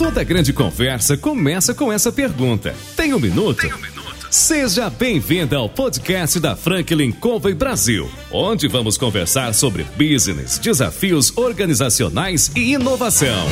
Toda grande conversa começa com essa pergunta. Tem um minuto? Tem um minuto? Seja bem-vinda ao podcast da Franklin Covey Brasil, onde vamos conversar sobre business, desafios organizacionais e inovação.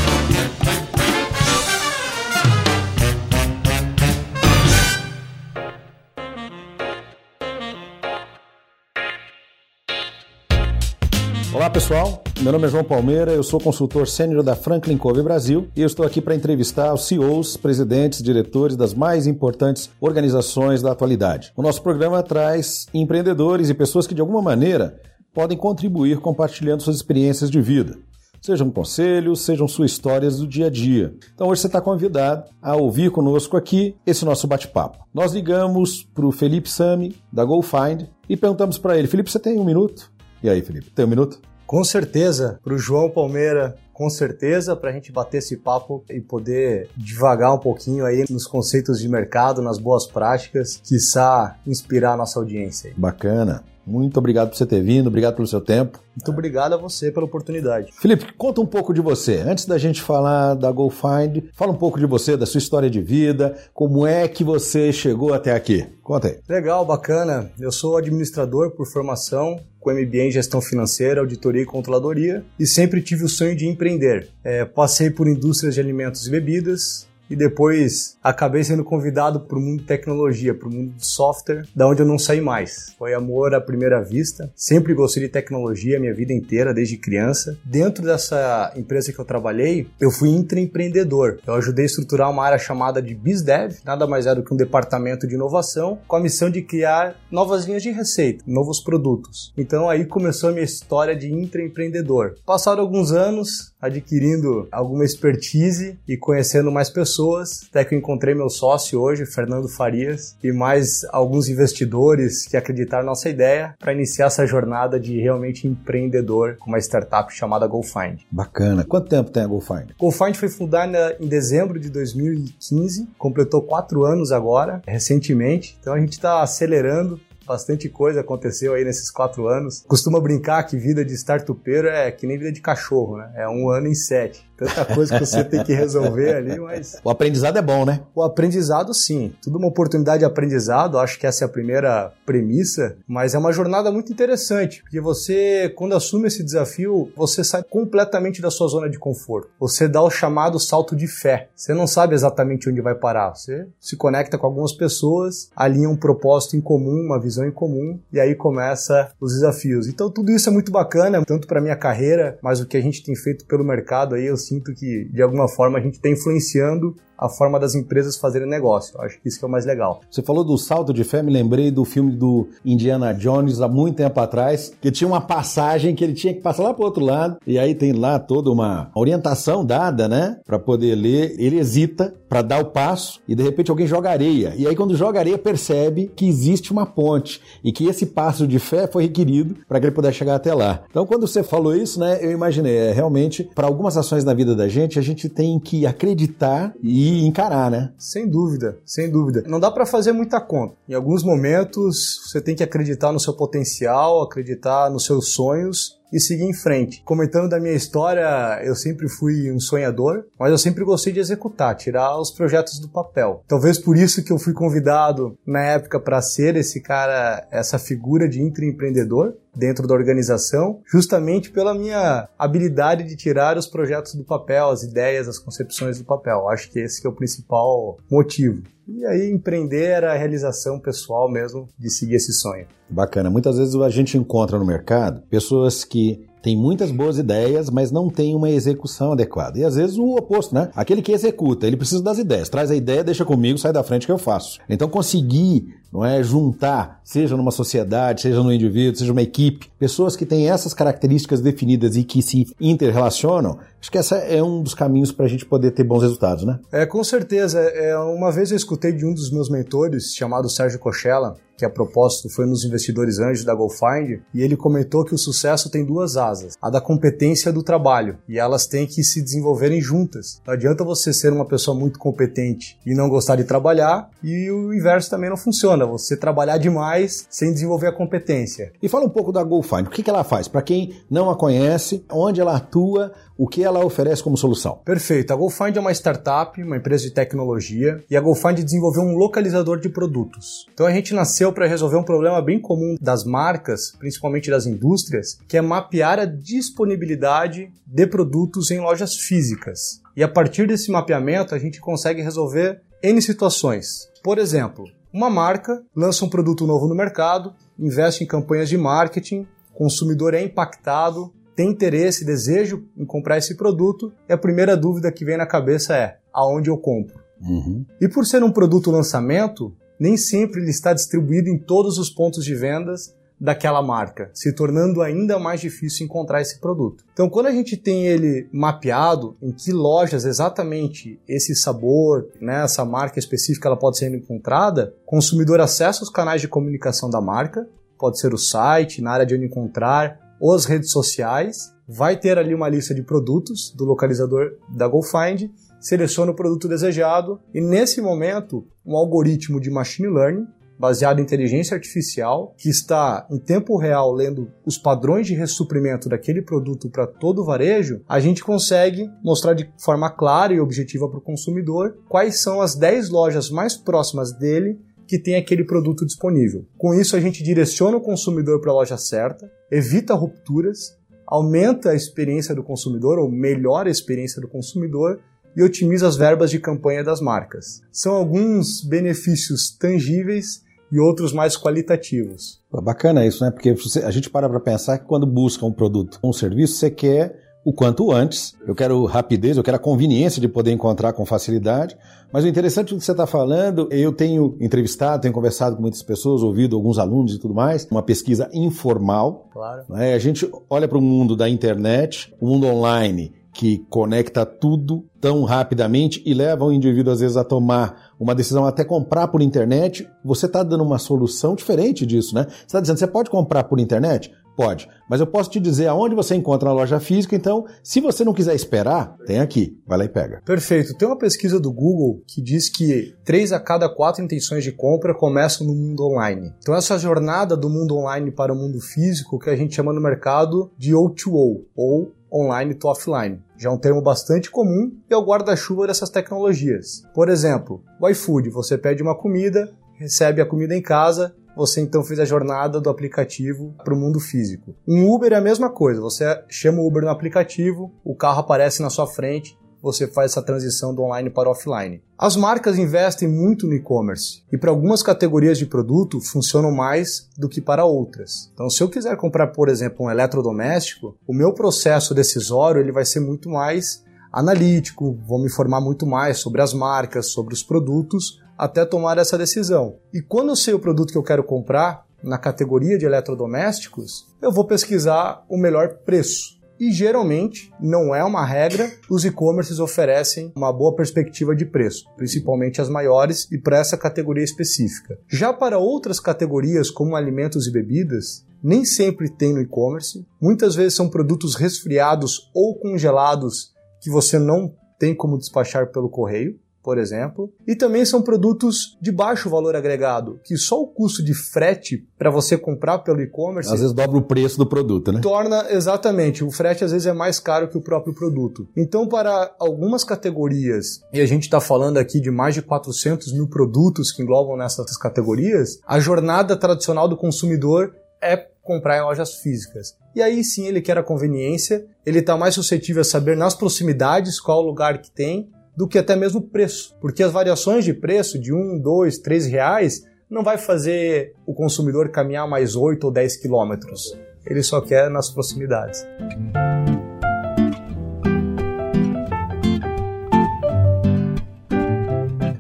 Olá pessoal, meu nome é João Palmeira, eu sou consultor sênior da Franklin Covey Brasil e eu estou aqui para entrevistar os CEOs, presidentes, diretores das mais importantes organizações da atualidade. O nosso programa traz empreendedores e pessoas que de alguma maneira podem contribuir compartilhando suas experiências de vida. Sejam conselhos, sejam suas histórias do dia a dia. Então hoje você está convidado a ouvir conosco aqui esse nosso bate-papo. Nós ligamos para o Felipe Sami, da GoFind, e perguntamos para ele: Felipe, você tem um minuto? E aí, Felipe, tem um minuto? Com certeza, para o João Palmeira, com certeza, para a gente bater esse papo e poder devagar um pouquinho aí nos conceitos de mercado, nas boas práticas, quiçá inspirar a nossa audiência. Aí. Bacana. Muito obrigado por você ter vindo, obrigado pelo seu tempo. Muito obrigado a você pela oportunidade. Felipe, conta um pouco de você. Antes da gente falar da GoFind, fala um pouco de você, da sua história de vida, como é que você chegou até aqui. Conta aí. Legal, bacana. Eu sou administrador por formação, com MBA em gestão financeira, auditoria e controladoria, e sempre tive o sonho de empreender. É, passei por indústrias de alimentos e bebidas, e depois acabei sendo convidado para o mundo de tecnologia, para o mundo de software, da onde eu não saí mais. Foi amor à primeira vista. Sempre gostei de tecnologia minha vida inteira, desde criança. Dentro dessa empresa que eu trabalhei, eu fui intraempreendedor. Eu ajudei a estruturar uma área chamada de BizDev, nada mais é do que um departamento de inovação, com a missão de criar novas linhas de receita, novos produtos. Então aí começou a minha história de intraempreendedor. Passaram alguns anos, adquirindo alguma expertise e conhecendo mais pessoas, até que eu encontrei meu sócio hoje, Fernando Farias, e mais alguns investidores que acreditaram na nossa ideia para iniciar essa jornada de realmente empreendedor com uma startup chamada GoFind. Bacana. Quanto tempo tem a GoFind? GoFind foi fundada em dezembro de 2015, completou quatro anos agora, recentemente, então a gente está acelerando bastante coisa aconteceu aí nesses quatro anos. Costuma brincar que vida de startupeiro é que nem vida de cachorro, né? É um ano em sete. Tanta coisa que você tem que resolver ali, mas. O aprendizado é bom, né? O aprendizado, sim. Tudo uma oportunidade de aprendizado, acho que essa é a primeira premissa, mas é uma jornada muito interessante, porque você, quando assume esse desafio, você sai completamente da sua zona de conforto. Você dá o chamado salto de fé. Você não sabe exatamente onde vai parar. Você se conecta com algumas pessoas, alinha um propósito em comum, uma visão em comum, e aí começa os desafios. Então tudo isso é muito bacana, tanto para minha carreira, mas o que a gente tem feito pelo mercado aí, eu sinto que de alguma forma a gente está influenciando a forma das empresas fazerem negócio. Eu acho que isso que é o mais legal. Você falou do salto de fé, me lembrei do filme do Indiana Jones há muito tempo atrás, que tinha uma passagem que ele tinha que passar lá para outro lado, e aí tem lá toda uma orientação dada, né, para poder ler. Ele hesita para dar o passo e de repente alguém joga areia. E aí quando joga areia percebe que existe uma ponte e que esse passo de fé foi requerido para que ele pudesse chegar até lá. Então quando você falou isso, né, eu imaginei, é, realmente para algumas ações na vida da gente, a gente tem que acreditar e encarar, né? Sem dúvida, sem dúvida. Não dá para fazer muita conta. Em alguns momentos você tem que acreditar no seu potencial, acreditar nos seus sonhos e seguir em frente. Comentando da minha história, eu sempre fui um sonhador, mas eu sempre gostei de executar, tirar os projetos do papel. Talvez por isso que eu fui convidado na época para ser esse cara, essa figura de intraempreendedor dentro da organização, justamente pela minha habilidade de tirar os projetos do papel, as ideias, as concepções do papel. Acho que esse que é o principal motivo. E aí empreender era a realização pessoal mesmo de seguir esse sonho. Bacana. Muitas vezes a gente encontra no mercado pessoas que têm muitas boas ideias, mas não tem uma execução adequada. E às vezes o oposto, né? Aquele que executa, ele precisa das ideias. Traz a ideia, deixa comigo, sai da frente que eu faço. Então conseguir, não é, juntar, seja numa sociedade, seja no indivíduo, seja uma equipe, pessoas que têm essas características definidas e que se interrelacionam, acho que esse é um dos caminhos para a gente poder ter bons resultados, né? É, com certeza. É, uma vez eu escutei de um dos meus mentores, chamado Sérgio Cochella, que a propósito foi nos investidores anjos da GoFind, e ele comentou que o sucesso tem duas asas: a da competência e do trabalho, e elas têm que se desenvolverem juntas. Não adianta você ser uma pessoa muito competente e não gostar de trabalhar, e o inverso também não funciona, você trabalhar demais sem desenvolver a competência. E fala um pouco da GoFind, o que, que ela faz? Para quem não a conhece, onde ela atua, o que ela oferece como solução? Perfeito. A GoFind é uma startup, uma empresa de tecnologia, e a GoFind desenvolveu um localizador de produtos. Então a gente nasceu para resolver um problema bem comum das marcas, principalmente das indústrias, que é mapear a disponibilidade de produtos em lojas físicas. E a partir desse mapeamento a gente consegue resolver N situações. Por exemplo, uma marca lança um produto novo no mercado, investe em campanhas de marketing, o consumidor é impactado, tem interesse, desejo em comprar esse produto, e a primeira dúvida que vem na cabeça é: aonde eu compro? Uhum. E por ser um produto lançamento, nem sempre ele está distribuído em todos os pontos de vendas daquela marca, se tornando ainda mais difícil encontrar esse produto. Então, quando a gente tem ele mapeado em que lojas exatamente esse sabor, né, essa marca específica ela pode ser encontrada, o consumidor acessa os canais de comunicação da marca, pode ser o site, na área de onde encontrar, as redes sociais, vai ter ali uma lista de produtos do localizador da GoFind, seleciona o produto desejado e nesse momento um algoritmo de machine learning baseado em inteligência artificial, que está em tempo real lendo os padrões de ressuprimento daquele produto para todo o varejo, a gente consegue mostrar de forma clara e objetiva para o consumidor quais são as 10 lojas mais próximas dele que tem aquele produto disponível. Com isso, a gente direciona o consumidor para a loja certa, evita rupturas, aumenta a experiência do consumidor ou melhora a experiência do consumidor e otimiza as verbas de campanha das marcas. São alguns benefícios tangíveis e outros mais qualitativos. Bacana isso, né? Porque a gente para para pensar que quando busca um produto, um serviço, você quer o quanto antes. Eu quero rapidez, eu quero a conveniência de poder encontrar com facilidade. Mas o interessante do que você está falando, eu tenho entrevistado, tenho conversado com muitas pessoas, ouvido alguns alunos e tudo mais, uma pesquisa informal. Claro. Né? A gente olha para o mundo da internet, o mundo online, que conecta tudo tão rapidamente e leva o indivíduo às vezes a tomar uma decisão até comprar por internet, você está dando uma solução diferente disso, né? Você está dizendo, você pode comprar por internet? Pode. Mas eu posso te dizer aonde você encontra a loja física, então, se você não quiser esperar, tem aqui. Vai lá e pega. Perfeito. Tem uma pesquisa do Google que diz que 3 a cada 4 intenções de compra começam no mundo online. Então, essa jornada do mundo online para o mundo físico, que a gente chama no mercado de O2O, ou online to offline. Já é um termo bastante comum e é o guarda-chuva dessas tecnologias. Por exemplo, o iFood, você pede uma comida, recebe a comida em casa, você então fez a jornada do aplicativo para o mundo físico. Um Uber é a mesma coisa, você chama o Uber no aplicativo, o carro aparece na sua frente, você faz essa transição do online para o offline. As marcas investem muito no e-commerce e para algumas categorias de produto funcionam mais do que para outras. Então, se eu quiser comprar, por exemplo, um eletrodoméstico, o meu processo decisório ele vai ser muito mais analítico, vou me informar muito mais sobre as marcas, sobre os produtos, até tomar essa decisão. E quando eu sei o produto que eu quero comprar, na categoria de eletrodomésticos, eu vou pesquisar o melhor preço. E geralmente, não é uma regra, os e-commerces oferecem uma boa perspectiva de preço, principalmente as maiores e para essa categoria específica. Já para outras categorias, como alimentos e bebidas, nem sempre tem no e-commerce. Muitas vezes são produtos resfriados ou congelados que você não tem como despachar pelo correio por exemplo, e também são produtos de baixo valor agregado, que só o custo de frete para você comprar pelo e-commerce às vezes dobra o preço do produto, né? Torna exatamente, o frete às vezes é mais caro que o próprio produto. Então, para algumas categorias, e a gente está falando aqui de mais de 400 mil produtos que englobam nessas categorias, a jornada tradicional do consumidor é comprar em lojas físicas. E aí sim ele quer a conveniência, ele está mais suscetível a saber nas proximidades qual lugar que tem do que até mesmo preço, porque as variações de preço de um, dois, três reais não vai fazer o consumidor caminhar mais 8 ou 10 quilômetros. Ele só quer nas proximidades.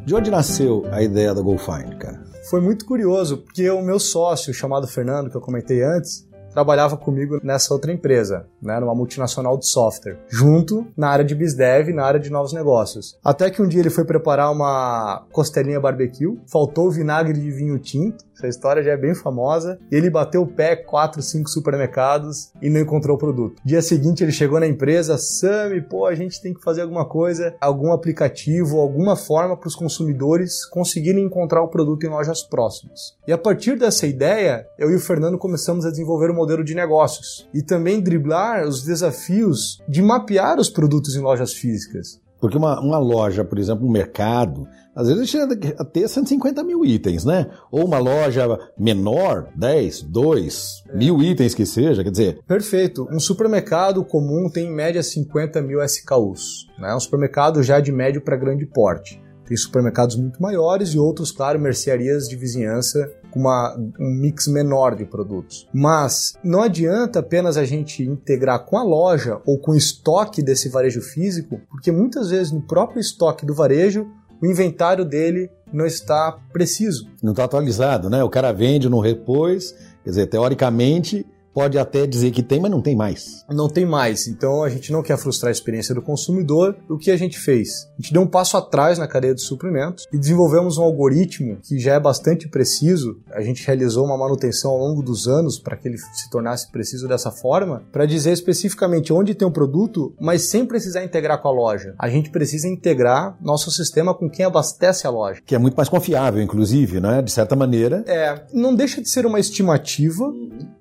De onde nasceu a ideia da GoFind, cara? Foi muito curioso, porque o meu sócio, chamado Fernando, que eu comentei antes, trabalhava comigo nessa outra empresa, né, numa multinacional de software, junto na área de BizDev, na área de novos negócios. Até que um dia ele foi preparar uma costelinha barbecue, faltou vinagre de vinho tinto, essa história já é bem famosa. E ele bateu o pé quatro, cinco supermercados e não encontrou o produto. Dia seguinte ele chegou na empresa, Sami, pô, a gente tem que fazer alguma coisa, algum aplicativo, alguma forma para os consumidores conseguirem encontrar o produto em lojas próximas. E a partir dessa ideia, eu e o Fernando começamos a desenvolver um modelo de negócios e também driblar os desafios de mapear os produtos em lojas físicas. Porque uma, uma loja, por exemplo, um mercado, às vezes chega a ter 150 mil itens, né? Ou uma loja menor, 10, 2, é. mil itens que seja, quer dizer. Perfeito. Um supermercado comum tem em média 50 mil SKUs. Né? Um supermercado já de médio para grande porte. Tem supermercados muito maiores e outros, claro, mercearias de vizinhança com uma, um mix menor de produtos. Mas não adianta apenas a gente integrar com a loja ou com o estoque desse varejo físico, porque muitas vezes no próprio estoque do varejo o inventário dele não está preciso. Não está atualizado, né? O cara vende, não repôs, quer dizer, teoricamente pode até dizer que tem, mas não tem mais. Não tem mais. Então a gente não quer frustrar a experiência do consumidor. O que a gente fez? A gente deu um passo atrás na cadeia de suprimentos e desenvolvemos um algoritmo que já é bastante preciso. A gente realizou uma manutenção ao longo dos anos para que ele se tornasse preciso dessa forma, para dizer especificamente onde tem o um produto, mas sem precisar integrar com a loja. A gente precisa integrar nosso sistema com quem abastece a loja. Que é muito mais confiável, inclusive, né? De certa maneira. É, não deixa de ser uma estimativa,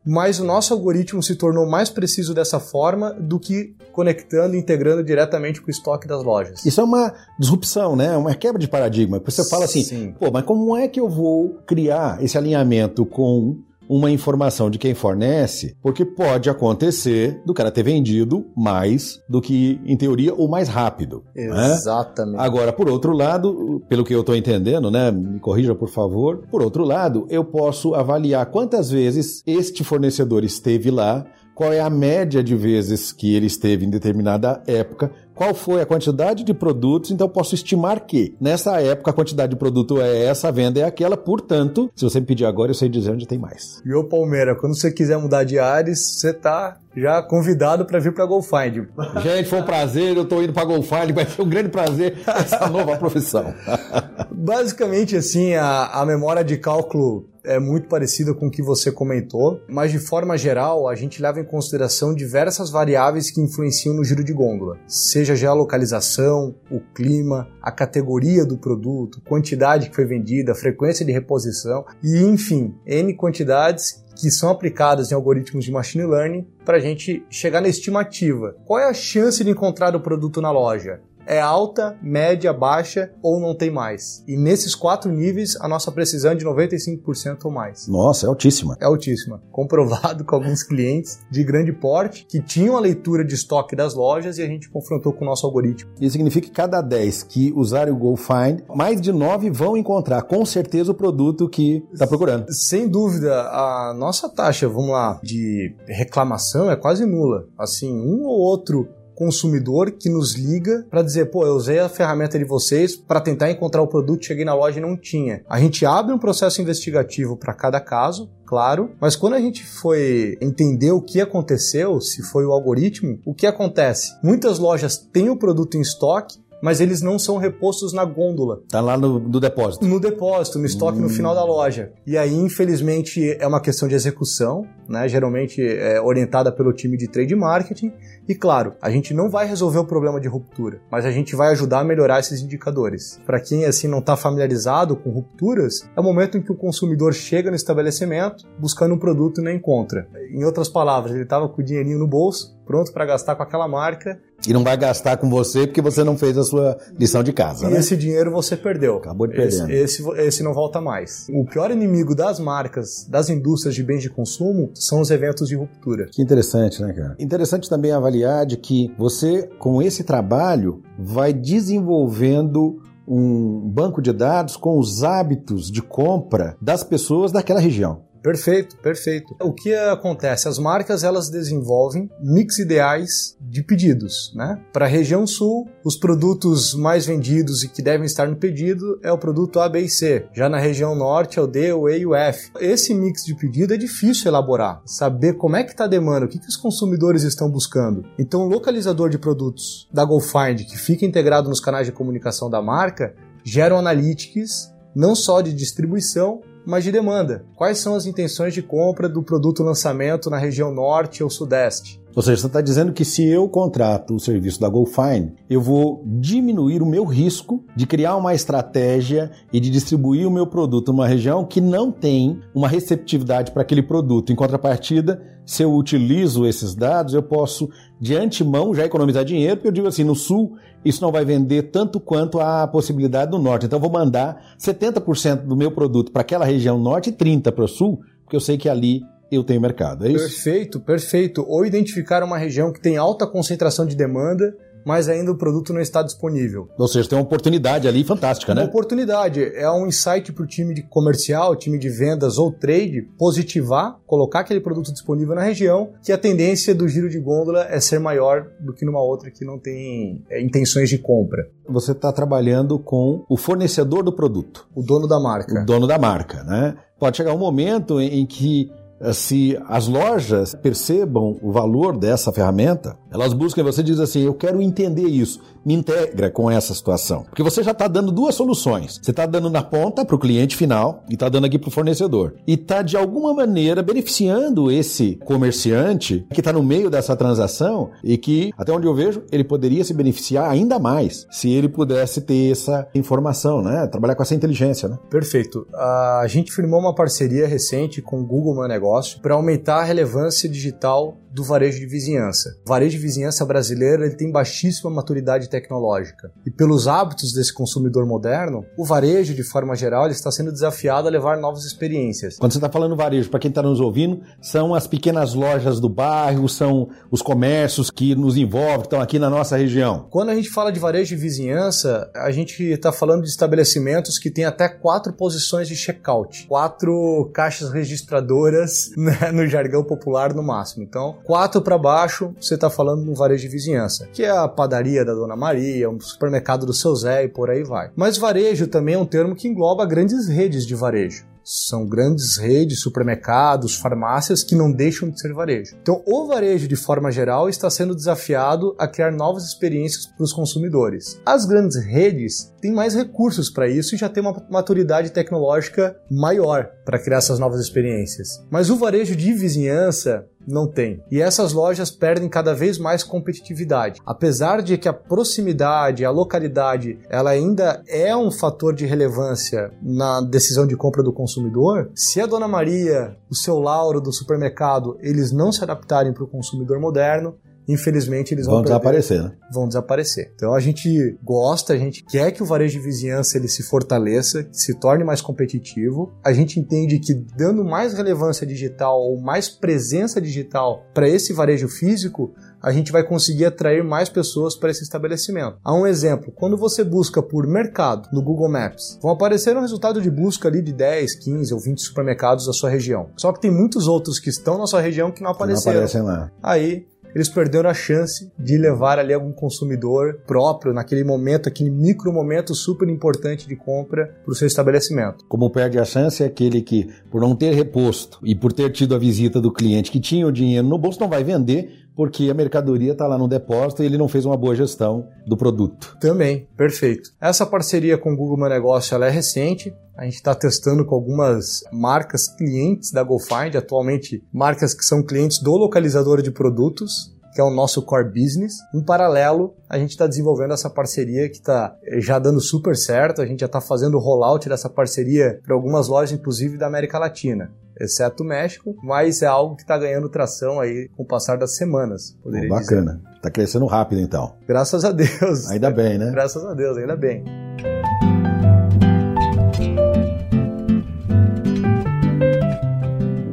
mas o nosso algoritmo se tornou mais preciso dessa forma do que conectando e integrando diretamente com o estoque das lojas. Isso é uma disrupção, né? Uma quebra de paradigma. Você fala assim, Sim. pô, mas como é que eu vou criar esse alinhamento com uma informação de quem fornece, porque pode acontecer do cara ter vendido mais do que, em teoria, o mais rápido. Né? Exatamente. Né? Agora, por outro lado, pelo que eu estou entendendo, né? Me corrija, por favor. Por outro lado, eu posso avaliar quantas vezes este fornecedor esteve lá, qual é a média de vezes que ele esteve em determinada época, qual foi a quantidade de produtos, então eu posso estimar que nessa época a quantidade de produto é essa, a venda é aquela, portanto, se você me pedir agora, eu sei dizer onde tem mais. E o Palmeira, quando você quiser mudar de Ares, você tá já convidado para vir para GoFind. Gente, foi um prazer, eu tô indo para GoFind, vai ser um grande prazer essa nova profissão. Basicamente, assim, a, a memória de cálculo é muito parecida com o que você comentou, mas de forma geral, a gente leva em consideração diversas variáveis que influenciam no giro de gôndola, seja a geolocalização, o clima, a categoria do produto, quantidade que foi vendida, frequência de reposição e, enfim, N quantidades que são aplicadas em algoritmos de machine learning para a gente chegar na estimativa. Qual é a chance de encontrar o produto na loja? É alta, média, baixa ou não tem mais. E nesses quatro níveis, a nossa precisão é de 95% ou mais. Nossa, é altíssima. É altíssima. Comprovado com alguns clientes de grande porte que tinham a leitura de estoque das lojas e a gente confrontou com o nosso algoritmo. Isso significa que cada 10 que usarem o GoFind, mais de 9 vão encontrar com certeza o produto que está procurando. Sem dúvida, a nossa taxa, vamos lá, de reclamação é quase nula. Assim, um ou outro consumidor que nos liga para dizer, pô, eu usei a ferramenta de vocês para tentar encontrar o produto, cheguei na loja e não tinha. A gente abre um processo investigativo para cada caso, claro, mas quando a gente foi entender o que aconteceu, se foi o algoritmo, o que acontece? Muitas lojas têm o produto em estoque, mas eles não são repostos na gôndola. Tá lá no, no depósito. No depósito, no estoque hum. no final da loja. E aí, infelizmente, é uma questão de execução, né? Geralmente é orientada pelo time de trade marketing. E claro, a gente não vai resolver o problema de ruptura, mas a gente vai ajudar a melhorar esses indicadores. Para quem assim não está familiarizado com rupturas, é o momento em que o consumidor chega no estabelecimento buscando um produto e não encontra. Em outras palavras, ele estava com o dinheirinho no bolso, pronto para gastar com aquela marca. E não vai gastar com você porque você não fez a sua lição de casa. E né? esse dinheiro você perdeu. Acabou de perder. Esse, esse, esse, não volta mais. O pior inimigo das marcas, das indústrias de bens de consumo, são os eventos de ruptura. Que interessante, né, cara? Interessante também avaliar de que você, com esse trabalho, vai desenvolvendo um banco de dados com os hábitos de compra das pessoas daquela região. Perfeito, perfeito. O que acontece? As marcas elas desenvolvem mix ideais de pedidos, né? Para a região sul, os produtos mais vendidos e que devem estar no pedido é o produto A, B e C. Já na região norte é o D, o E e o F. Esse mix de pedido é difícil elaborar, saber como é que está a demanda, o que, que os consumidores estão buscando. Então, o localizador de produtos da GoFind, que fica integrado nos canais de comunicação da marca, gera analytics não só de distribuição, mas de demanda. Quais são as intenções de compra do produto lançamento na região norte ou sudeste? Ou seja, você está dizendo que se eu contrato o serviço da GoFine, eu vou diminuir o meu risco de criar uma estratégia e de distribuir o meu produto numa região que não tem uma receptividade para aquele produto. Em contrapartida, se eu utilizo esses dados, eu posso de antemão já economizar dinheiro, porque eu digo assim, no sul isso não vai vender tanto quanto a possibilidade do norte. Então eu vou mandar 70% do meu produto para aquela região norte e 30% para o sul, porque eu sei que ali eu tenho mercado. É isso? Perfeito, perfeito. Ou identificar uma região que tem alta concentração de demanda mas ainda o produto não está disponível. Ou seja, tem uma oportunidade ali fantástica, uma né? Uma oportunidade. É um insight para o time de comercial, time de vendas ou trade positivar, colocar aquele produto disponível na região, que a tendência do giro de gôndola é ser maior do que numa outra que não tem é, intenções de compra. Você está trabalhando com o fornecedor do produto. O dono da marca. O dono da marca, né? Pode chegar um momento em que se as lojas percebam o valor dessa ferramenta, elas buscam você diz assim: eu quero entender isso, me integra com essa situação. Porque você já está dando duas soluções. Você está dando na ponta para o cliente final e está dando aqui para o fornecedor. E está, de alguma maneira, beneficiando esse comerciante que está no meio dessa transação e que, até onde eu vejo, ele poderia se beneficiar ainda mais se ele pudesse ter essa informação, né? Trabalhar com essa inteligência, né? Perfeito. A gente firmou uma parceria recente com o Google Meu Negócio para aumentar a relevância digital do varejo de vizinhança. O varejo de vizinhança brasileiro ele tem baixíssima maturidade tecnológica e pelos hábitos desse consumidor moderno, o varejo de forma geral está sendo desafiado a levar novas experiências. Quando você está falando varejo, para quem está nos ouvindo, são as pequenas lojas do bairro, são os comércios que nos envolvem, que estão aqui na nossa região. Quando a gente fala de varejo de vizinhança, a gente está falando de estabelecimentos que têm até quatro posições de checkout, quatro caixas registradoras né, no jargão popular no máximo. Então, 4 para baixo, você está falando no varejo de vizinhança, que é a padaria da Dona Maria, o supermercado do seu Zé e por aí vai. Mas varejo também é um termo que engloba grandes redes de varejo são grandes redes, supermercados, farmácias que não deixam de ser varejo. Então, o varejo, de forma geral, está sendo desafiado a criar novas experiências para os consumidores. As grandes redes têm mais recursos para isso e já têm uma maturidade tecnológica maior para criar essas novas experiências. Mas o varejo de vizinhança não tem. E essas lojas perdem cada vez mais competitividade. Apesar de que a proximidade, a localidade, ela ainda é um fator de relevância na decisão de compra do consumidor, se a Dona Maria, o seu Lauro do supermercado, eles não se adaptarem para o consumidor moderno, infelizmente eles vão, vão desaparecer, né? Vão desaparecer. Então a gente gosta, a gente quer que o varejo de vizinhança ele se fortaleça, se torne mais competitivo. A gente entende que dando mais relevância digital ou mais presença digital para esse varejo físico, a gente vai conseguir atrair mais pessoas para esse estabelecimento. Há um exemplo, quando você busca por mercado no Google Maps, vão aparecer um resultado de busca ali de 10, 15 ou 20 supermercados da sua região. Só que tem muitos outros que estão na sua região que não apareceram. Não aparecem lá. Aí eles perderam a chance de levar ali algum consumidor próprio naquele momento, aquele micro momento super importante de compra para o seu estabelecimento. Como perde a chance é aquele que, por não ter reposto e por ter tido a visita do cliente que tinha o dinheiro no bolso, não vai vender porque a mercadoria está lá no depósito e ele não fez uma boa gestão do produto. Também, perfeito. Essa parceria com o Google Meu Negócio ela é recente. A gente está testando com algumas marcas clientes da GoFind, atualmente marcas que são clientes do localizador de produtos, que é o nosso core business. Em paralelo, a gente está desenvolvendo essa parceria que está já dando super certo. A gente já está fazendo o rollout dessa parceria para algumas lojas, inclusive da América Latina exceto o México, mas é algo que está ganhando tração aí com o passar das semanas. Poderia bacana. Dizer. Tá crescendo rápido então. Graças a Deus. Ainda bem, né? Graças a Deus, ainda bem.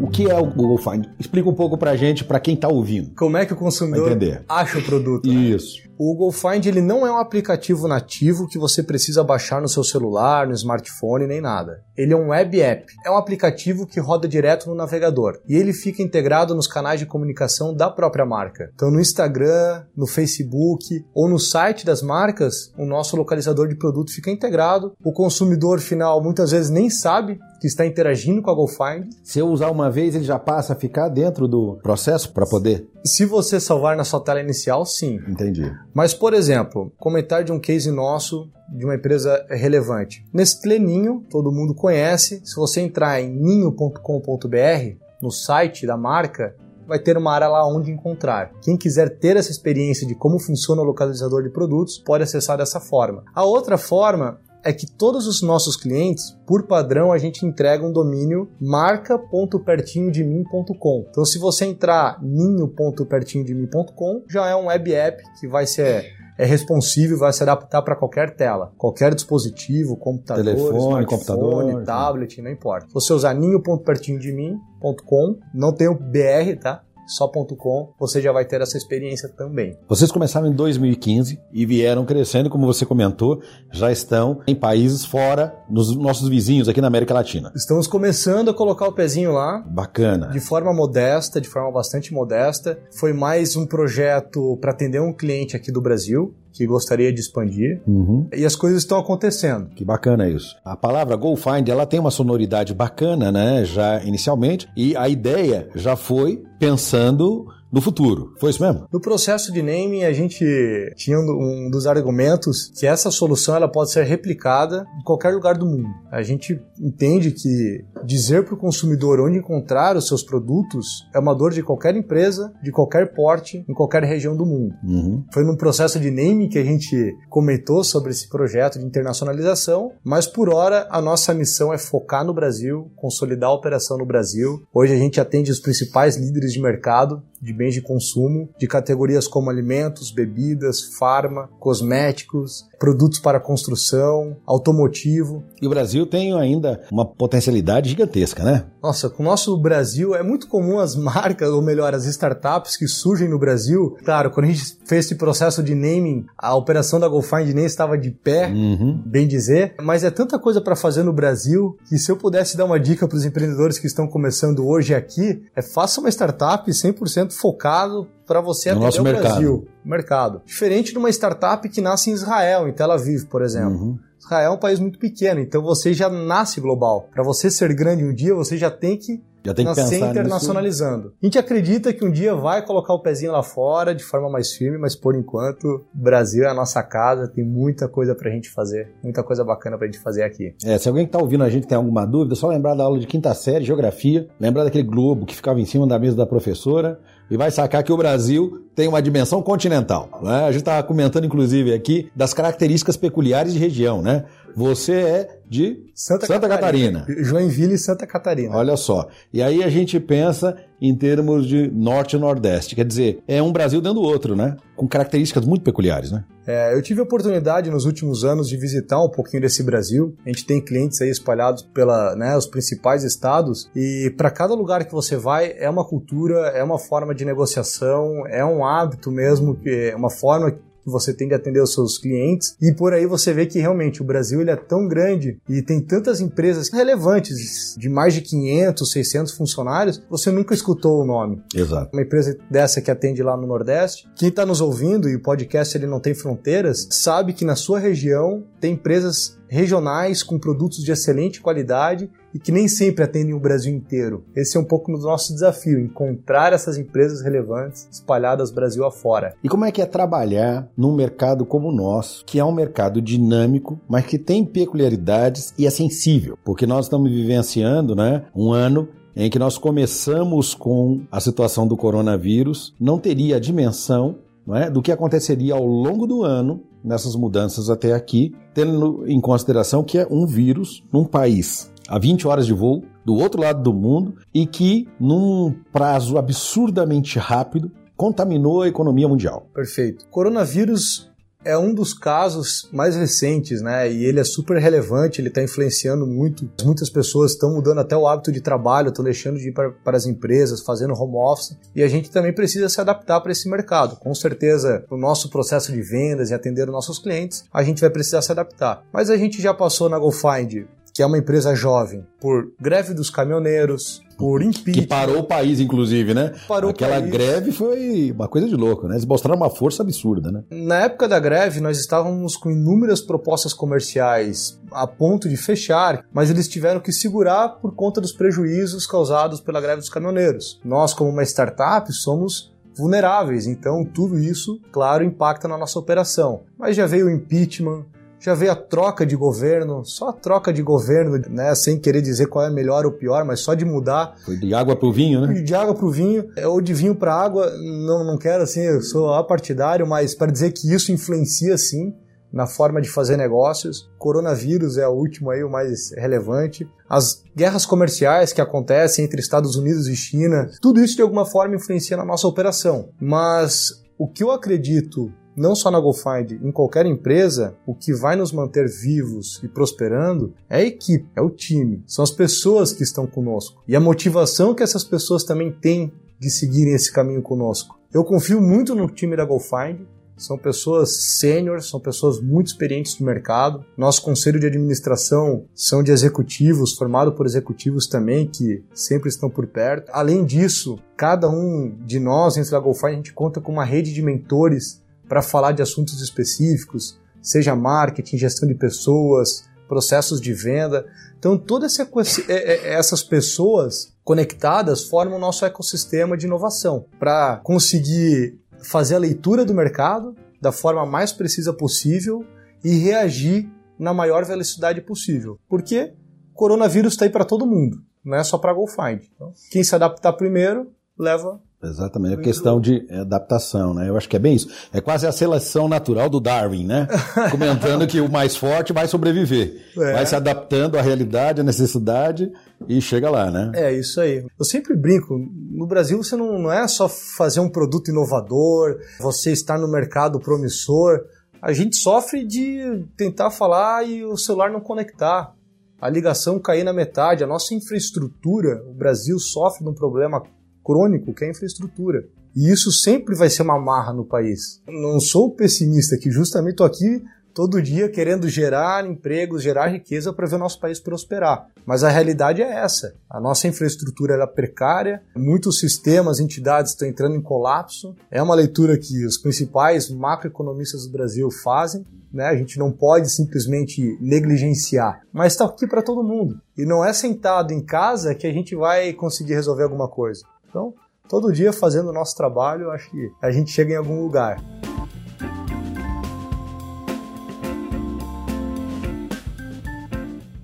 O que é o Google Find? Explica um pouco pra gente, para quem tá ouvindo. Como é que o consumidor acha o produto? Né? Isso. O GoFind ele não é um aplicativo nativo que você precisa baixar no seu celular, no smartphone nem nada. Ele é um web app. É um aplicativo que roda direto no navegador e ele fica integrado nos canais de comunicação da própria marca. Então no Instagram, no Facebook ou no site das marcas, o nosso localizador de produto fica integrado. O consumidor final muitas vezes nem sabe que está interagindo com a GoFind. Se eu usar uma vez, ele já passa a ficar dentro do processo para poder? Se você salvar na sua tela inicial, sim. Entendi. Mas, por exemplo, comentário de um case nosso de uma empresa relevante. Nestlé Ninho, todo mundo conhece. Se você entrar em ninho.com.br, no site da marca, vai ter uma área lá onde encontrar. Quem quiser ter essa experiência de como funciona o localizador de produtos, pode acessar dessa forma. A outra forma é que todos os nossos clientes, por padrão, a gente entrega um domínio marca.pertinhodemim.com. Então, se você entrar ninho.pertinhodemim.com, já é um web app que vai ser é responsível, vai se adaptar para qualquer tela, qualquer dispositivo, computador, telefone, computador, tablet, não importa. Se você usar ninho.pertinhodemim.com, não tem o BR, tá? só.com, você já vai ter essa experiência também. Vocês começaram em 2015 e vieram crescendo, como você comentou, já estão em países fora, nos nossos vizinhos aqui na América Latina. Estamos começando a colocar o pezinho lá. Bacana. De forma modesta, de forma bastante modesta. Foi mais um projeto para atender um cliente aqui do Brasil que gostaria de expandir uhum. e as coisas estão acontecendo. Que bacana isso. A palavra GoFind ela tem uma sonoridade bacana, né? Já inicialmente e a ideia já foi pensando no futuro. Foi isso mesmo? No processo de naming, a gente tinha um dos argumentos que essa solução ela pode ser replicada em qualquer lugar do mundo. A gente entende que dizer para o consumidor onde encontrar os seus produtos é uma dor de qualquer empresa, de qualquer porte, em qualquer região do mundo. Uhum. Foi num processo de naming que a gente comentou sobre esse projeto de internacionalização, mas por hora a nossa missão é focar no Brasil, consolidar a operação no Brasil. Hoje a gente atende os principais líderes de mercado de bens de consumo, de categorias como alimentos, bebidas, farma, cosméticos, produtos para construção, automotivo. E o Brasil tem ainda uma potencialidade gigantesca, né? Nossa, com o nosso Brasil é muito comum as marcas, ou melhor, as startups que surgem no Brasil. Claro, quando a gente fez esse processo de naming, a operação da GoFind nem estava de pé, uhum. bem dizer, mas é tanta coisa para fazer no Brasil que se eu pudesse dar uma dica para os empreendedores que estão começando hoje aqui, é faça uma startup 100% focado para você no atender o mercado. Brasil. Mercado. Diferente de uma startup que nasce em Israel, em Tel Aviv, por exemplo. Uhum. Israel é um país muito pequeno, então você já nasce global. Para você ser grande um dia, você já tem que já tem que nascer internacionalizando. Nisso. A gente acredita que um dia vai colocar o pezinho lá fora de forma mais firme, mas por enquanto, o Brasil é a nossa casa, tem muita coisa pra gente fazer, muita coisa bacana pra gente fazer aqui. É, se alguém que tá ouvindo a gente tem alguma dúvida, é só lembrar da aula de quinta série, geografia, lembrar daquele globo que ficava em cima da mesa da professora e vai sacar que o Brasil tem uma dimensão continental. Né? A gente estava comentando, inclusive, aqui das características peculiares de região, né? Você é de Santa, Santa Catarina. Catarina. Joinville e Santa Catarina. Olha só. E aí a gente pensa em termos de norte e nordeste. Quer dizer, é um Brasil dentro do outro, né? Com características muito peculiares, né? É, eu tive a oportunidade nos últimos anos de visitar um pouquinho desse Brasil. A gente tem clientes aí espalhados pela, né, os principais estados e para cada lugar que você vai é uma cultura, é uma forma de negociação, é um hábito mesmo, é uma forma que você tem de atender os seus clientes e por aí você vê que realmente o Brasil ele é tão grande e tem tantas empresas relevantes de mais de 500, 600 funcionários, você nunca escutou o nome. Exato. Uma empresa dessa que atende lá no Nordeste, quem está nos ouvindo e o podcast ele não tem fronteiras, sabe que na sua região tem empresas regionais com produtos de excelente qualidade e que nem sempre atendem o Brasil inteiro. Esse é um pouco do nosso desafio, encontrar essas empresas relevantes espalhadas Brasil afora. E como é que é trabalhar num mercado como o nosso, que é um mercado dinâmico, mas que tem peculiaridades e é sensível? Porque nós estamos vivenciando né, um ano em que nós começamos com a situação do coronavírus, não teria a dimensão é, do que aconteceria ao longo do ano nessas mudanças até aqui, tendo em consideração que é um vírus num país a 20 horas de voo do outro lado do mundo e que, num prazo absurdamente rápido, contaminou a economia mundial. Perfeito. Coronavírus é um dos casos mais recentes, né? E ele é super relevante, ele está influenciando muito. Muitas pessoas estão mudando até o hábito de trabalho, estão deixando de ir para, as empresas, fazendo home office. E a gente também precisa se adaptar para esse mercado. Com certeza, o nosso processo de vendas e atender os nossos clientes, a gente vai precisar se adaptar. Mas a gente já passou na GoFind que é uma empresa jovem, por greve dos caminhoneiros, por impeachment. Que parou o país, inclusive, né? Parou Aquela o país. greve foi uma coisa de louco, né? Eles mostraram uma força absurda, né? Na época da greve, nós estávamos com inúmeras propostas comerciais a ponto de fechar, mas eles tiveram que segurar por conta dos prejuízos causados pela greve dos caminhoneiros. Nós, como uma startup, somos vulneráveis, então tudo isso, claro, impacta na nossa operação. Mas já veio o impeachment, já veio a troca de governo, só a troca de governo, né, sem querer dizer qual é melhor ou pior, mas só de mudar. Foi de água pro vinho, né? De água pro vinho, ou de vinho para água, não, não quero assim, eu sou apartidário, mas para dizer que isso influencia sim na forma de fazer negócios. Coronavírus é o último aí, o mais relevante. As guerras comerciais que acontecem entre Estados Unidos e China, tudo isso de alguma forma influencia na nossa operação. Mas o que eu acredito não só na GoFind, em qualquer empresa, o que vai nos manter vivos e prosperando é a equipe, é o time, são as pessoas que estão conosco e a motivação que essas pessoas também têm de seguirem esse caminho conosco. Eu confio muito no time da GoFind, são pessoas sêniores, são pessoas muito experientes no mercado. Nosso conselho de administração são de executivos, formado por executivos também que sempre estão por perto. Além disso, cada um de nós dentro da GoFind a gente conta com uma rede de mentores para falar de assuntos específicos, seja marketing, gestão de pessoas, processos de venda. Então, todas é, é, essas pessoas conectadas formam o nosso ecossistema de inovação para conseguir fazer a leitura do mercado da forma mais precisa possível e reagir na maior velocidade possível. Porque coronavírus está aí para todo mundo, não é só para a GoFind. Então, quem se adaptar primeiro leva Exatamente, a questão de adaptação, né? Eu acho que é bem isso. É quase a seleção natural do Darwin, né? Comentando que o mais forte vai sobreviver. É. Vai se adaptando à realidade, à necessidade e chega lá, né? É isso aí. Eu sempre brinco, no Brasil você não, não é só fazer um produto inovador, você estar no mercado promissor. A gente sofre de tentar falar e o celular não conectar. A ligação cair na metade, a nossa infraestrutura, o Brasil sofre de um problema crônico que é a infraestrutura. E isso sempre vai ser uma marra no país. Não sou pessimista, que justamente estou aqui todo dia querendo gerar empregos, gerar riqueza para ver o nosso país prosperar. Mas a realidade é essa. A nossa infraestrutura é precária, muitos sistemas, entidades estão entrando em colapso. É uma leitura que os principais macroeconomistas do Brasil fazem. Né? A gente não pode simplesmente negligenciar, mas está aqui para todo mundo. E não é sentado em casa que a gente vai conseguir resolver alguma coisa. Então, todo dia fazendo o nosso trabalho, acho que a gente chega em algum lugar.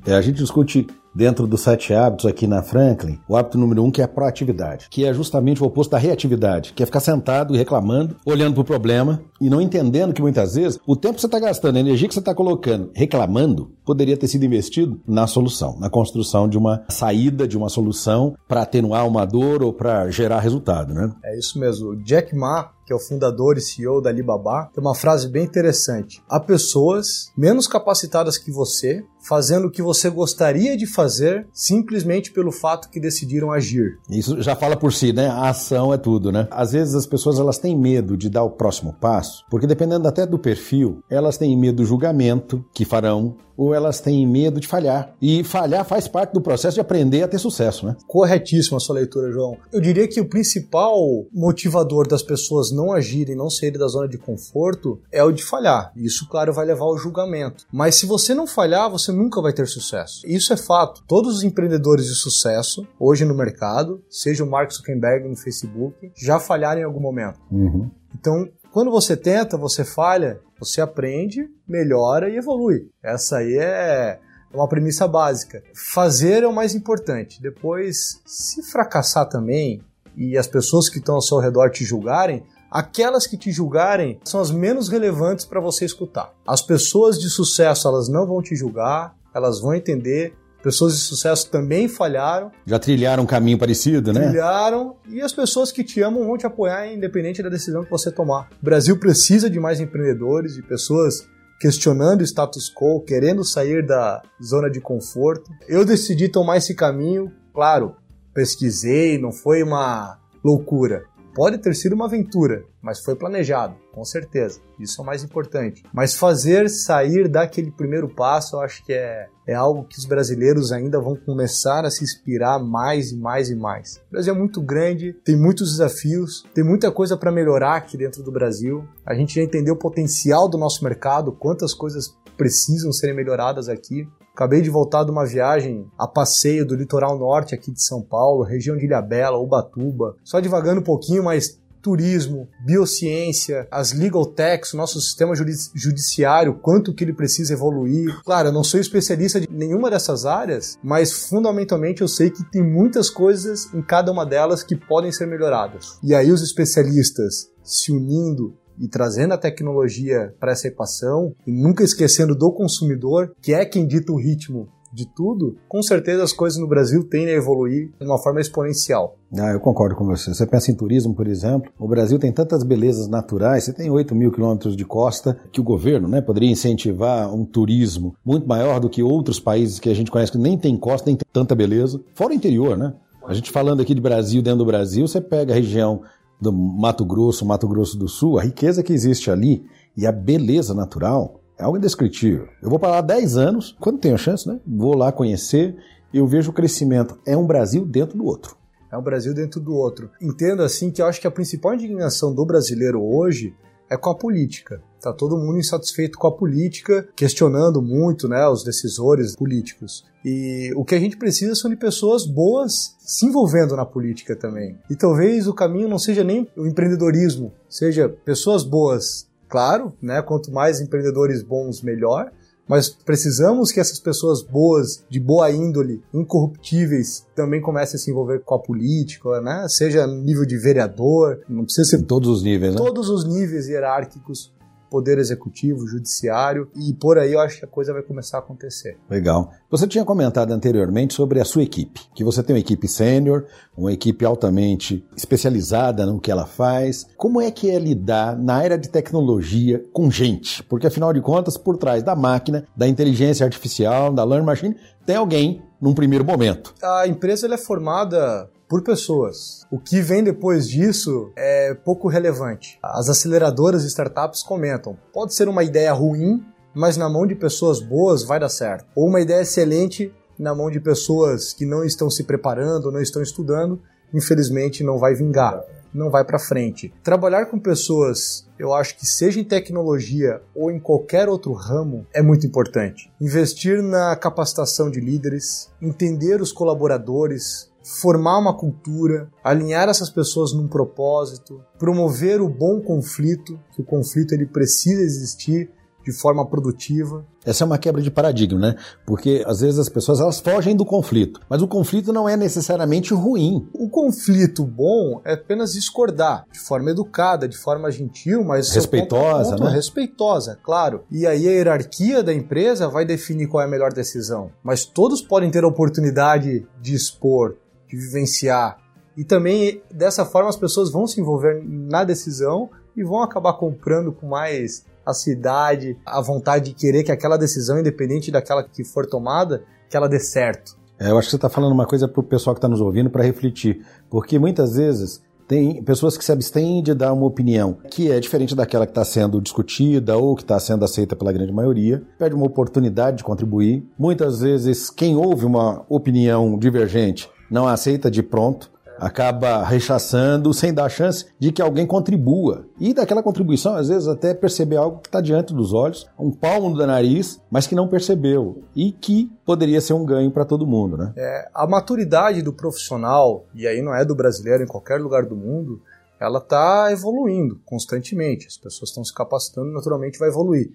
É, a gente discute dentro dos sete hábitos aqui na Franklin, o hábito número um que é a proatividade, que é justamente o oposto da reatividade, que é ficar sentado e reclamando, olhando para o problema e não entendendo que muitas vezes o tempo que você está gastando, a energia que você está colocando, reclamando, poderia ter sido investido na solução, na construção de uma saída, de uma solução para atenuar uma dor ou para gerar resultado, né? É isso mesmo. Jack Ma que é o fundador e CEO da Alibaba, tem uma frase bem interessante. Há pessoas menos capacitadas que você fazendo o que você gostaria de fazer simplesmente pelo fato que decidiram agir. Isso já fala por si, né? A ação é tudo, né? Às vezes as pessoas elas têm medo de dar o próximo passo, porque dependendo até do perfil, elas têm medo do julgamento que farão ou elas têm medo de falhar. E falhar faz parte do processo de aprender a ter sucesso, né? Corretíssima a sua leitura, João. Eu diria que o principal motivador das pessoas não agirem, não saírem da zona de conforto é o de falhar. Isso, claro, vai levar ao julgamento. Mas se você não falhar, você nunca vai ter sucesso. Isso é fato. Todos os empreendedores de sucesso, hoje no mercado, seja o Mark Zuckerberg no Facebook, já falharam em algum momento. Uhum. Então, quando você tenta, você falha, você aprende, melhora e evolui. Essa aí é uma premissa básica. Fazer é o mais importante. Depois, se fracassar também e as pessoas que estão ao seu redor te julgarem, aquelas que te julgarem são as menos relevantes para você escutar. As pessoas de sucesso, elas não vão te julgar, elas vão entender Pessoas de sucesso também falharam. Já trilharam um caminho parecido, né? Trilharam. E as pessoas que te amam vão te apoiar, independente da decisão que você tomar. O Brasil precisa de mais empreendedores, de pessoas questionando o status quo, querendo sair da zona de conforto. Eu decidi tomar esse caminho, claro, pesquisei, não foi uma loucura. Pode ter sido uma aventura, mas foi planejado, com certeza. Isso é o mais importante. Mas fazer sair daquele primeiro passo, eu acho que é, é algo que os brasileiros ainda vão começar a se inspirar mais e mais e mais. O Brasil é muito grande, tem muitos desafios, tem muita coisa para melhorar aqui dentro do Brasil. A gente já entendeu o potencial do nosso mercado, quantas coisas precisam serem melhoradas aqui. Acabei de voltar de uma viagem a passeio do litoral norte aqui de São Paulo, região de Ilhabela, Ubatuba. Só devagando um pouquinho, mas turismo, biociência, as legal techs, o nosso sistema judiciário, quanto que ele precisa evoluir. Claro, eu não sou especialista de nenhuma dessas áreas, mas fundamentalmente eu sei que tem muitas coisas em cada uma delas que podem ser melhoradas. E aí os especialistas se unindo e trazendo a tecnologia para essa equação e nunca esquecendo do consumidor, que é quem dita o ritmo de tudo, com certeza as coisas no Brasil tendem a evoluir de uma forma exponencial. Ah, eu concordo com você. Você pensa em turismo, por exemplo, o Brasil tem tantas belezas naturais, você tem 8 mil quilômetros de costa, que o governo né, poderia incentivar um turismo muito maior do que outros países que a gente conhece que nem tem costa, nem tem tanta beleza. Fora o interior, né? A gente falando aqui de Brasil, dentro do Brasil, você pega a região do Mato Grosso, Mato Grosso do Sul, a riqueza que existe ali e a beleza natural é algo indescritível. Eu vou para lá 10 anos, quando tenho a chance, né? Vou lá conhecer, eu vejo o crescimento. É um Brasil dentro do outro. É um Brasil dentro do outro. Entendo assim que eu acho que a principal indignação do brasileiro hoje é com a política. Tá todo mundo insatisfeito com a política, questionando muito, né, os decisores políticos. E o que a gente precisa são de pessoas boas se envolvendo na política também. E talvez o caminho não seja nem o empreendedorismo, seja pessoas boas, claro, né, quanto mais empreendedores bons melhor, mas precisamos que essas pessoas boas, de boa índole, incorruptíveis, também comecem a se envolver com a política, né? Seja nível de vereador, não precisa ser todos os níveis, né? Todos os níveis hierárquicos poder executivo, judiciário, e por aí eu acho que a coisa vai começar a acontecer. Legal. Você tinha comentado anteriormente sobre a sua equipe, que você tem uma equipe sênior, uma equipe altamente especializada no que ela faz. Como é que é lidar na era de tecnologia com gente? Porque afinal de contas, por trás da máquina, da inteligência artificial, da learning machine, tem alguém num primeiro momento. A empresa é formada por pessoas. O que vem depois disso é pouco relevante. As aceleradoras e startups comentam: pode ser uma ideia ruim, mas na mão de pessoas boas vai dar certo. Ou uma ideia excelente na mão de pessoas que não estão se preparando, não estão estudando, infelizmente não vai vingar, não vai para frente. Trabalhar com pessoas, eu acho que seja em tecnologia ou em qualquer outro ramo, é muito importante. Investir na capacitação de líderes, entender os colaboradores, formar uma cultura, alinhar essas pessoas num propósito, promover o bom conflito, que o conflito ele precisa existir de forma produtiva. Essa é uma quebra de paradigma, né? Porque às vezes as pessoas elas fogem do conflito, mas o conflito não é necessariamente ruim. O conflito bom é apenas discordar de forma educada, de forma gentil, mas respeitosa, ponto, né? Respeitosa, claro. E aí a hierarquia da empresa vai definir qual é a melhor decisão. Mas todos podem ter a oportunidade de expor, de vivenciar. E também dessa forma as pessoas vão se envolver na decisão e vão acabar comprando com mais acidade, a vontade de querer que aquela decisão, independente daquela que for tomada, que ela dê certo. É, eu acho que você está falando uma coisa para o pessoal que está nos ouvindo para refletir, porque muitas vezes tem pessoas que se abstêm de dar uma opinião que é diferente daquela que está sendo discutida ou que está sendo aceita pela grande maioria, perde uma oportunidade de contribuir. Muitas vezes, quem ouve uma opinião divergente não aceita de pronto, acaba rechaçando sem dar chance de que alguém contribua. E daquela contribuição, às vezes, até perceber algo que está diante dos olhos, um palmo do nariz, mas que não percebeu. E que poderia ser um ganho para todo mundo. Né? É, a maturidade do profissional, e aí não é do brasileiro, em qualquer lugar do mundo, ela está evoluindo constantemente. As pessoas estão se capacitando, naturalmente vai evoluir.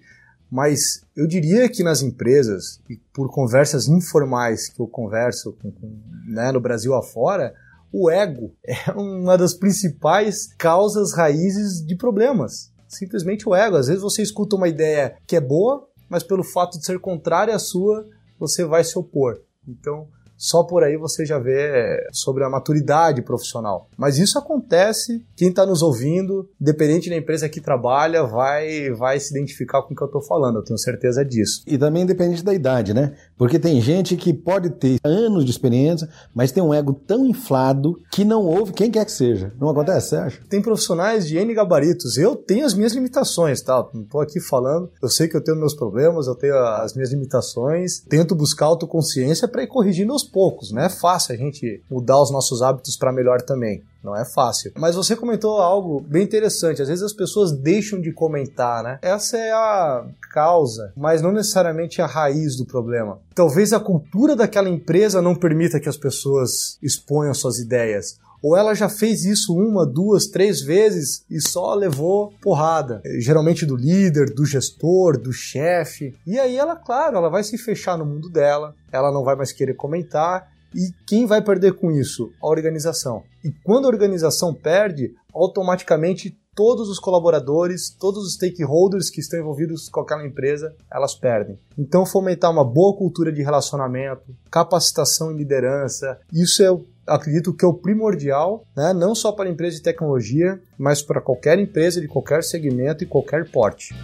Mas eu diria que nas empresas, e por conversas informais que eu converso com, com, né, no Brasil afora, o ego é uma das principais causas raízes de problemas. Simplesmente o ego. Às vezes você escuta uma ideia que é boa, mas pelo fato de ser contrária à sua, você vai se opor. Então, só por aí você já vê sobre a maturidade profissional. Mas isso acontece, quem está nos ouvindo, independente da empresa que trabalha, vai, vai se identificar com o que eu estou falando, eu tenho certeza disso. E também independente da idade, né? Porque tem gente que pode ter anos de experiência, mas tem um ego tão inflado que não ouve quem quer que seja. Não acontece, acha? Tem profissionais de N gabaritos. Eu tenho as minhas limitações, tá? Não estou aqui falando. Eu sei que eu tenho meus problemas, eu tenho as minhas limitações. Tento buscar autoconsciência para ir corrigindo aos poucos. Não é fácil a gente mudar os nossos hábitos para melhor também. Não é fácil. Mas você comentou algo bem interessante. Às vezes as pessoas deixam de comentar, né? Essa é a causa, mas não necessariamente a raiz do problema. Talvez a cultura daquela empresa não permita que as pessoas exponham suas ideias ou ela já fez isso uma, duas, três vezes e só levou porrada. Geralmente do líder, do gestor, do chefe. E aí ela, claro, ela vai se fechar no mundo dela, ela não vai mais querer comentar. E quem vai perder com isso? A organização. E quando a organização perde, automaticamente todos os colaboradores, todos os stakeholders que estão envolvidos com aquela empresa, elas perdem. Então, fomentar uma boa cultura de relacionamento, capacitação e liderança, isso é acredito que é o primordial, né, não só para a empresa de tecnologia, mas para qualquer empresa de qualquer segmento e qualquer porte.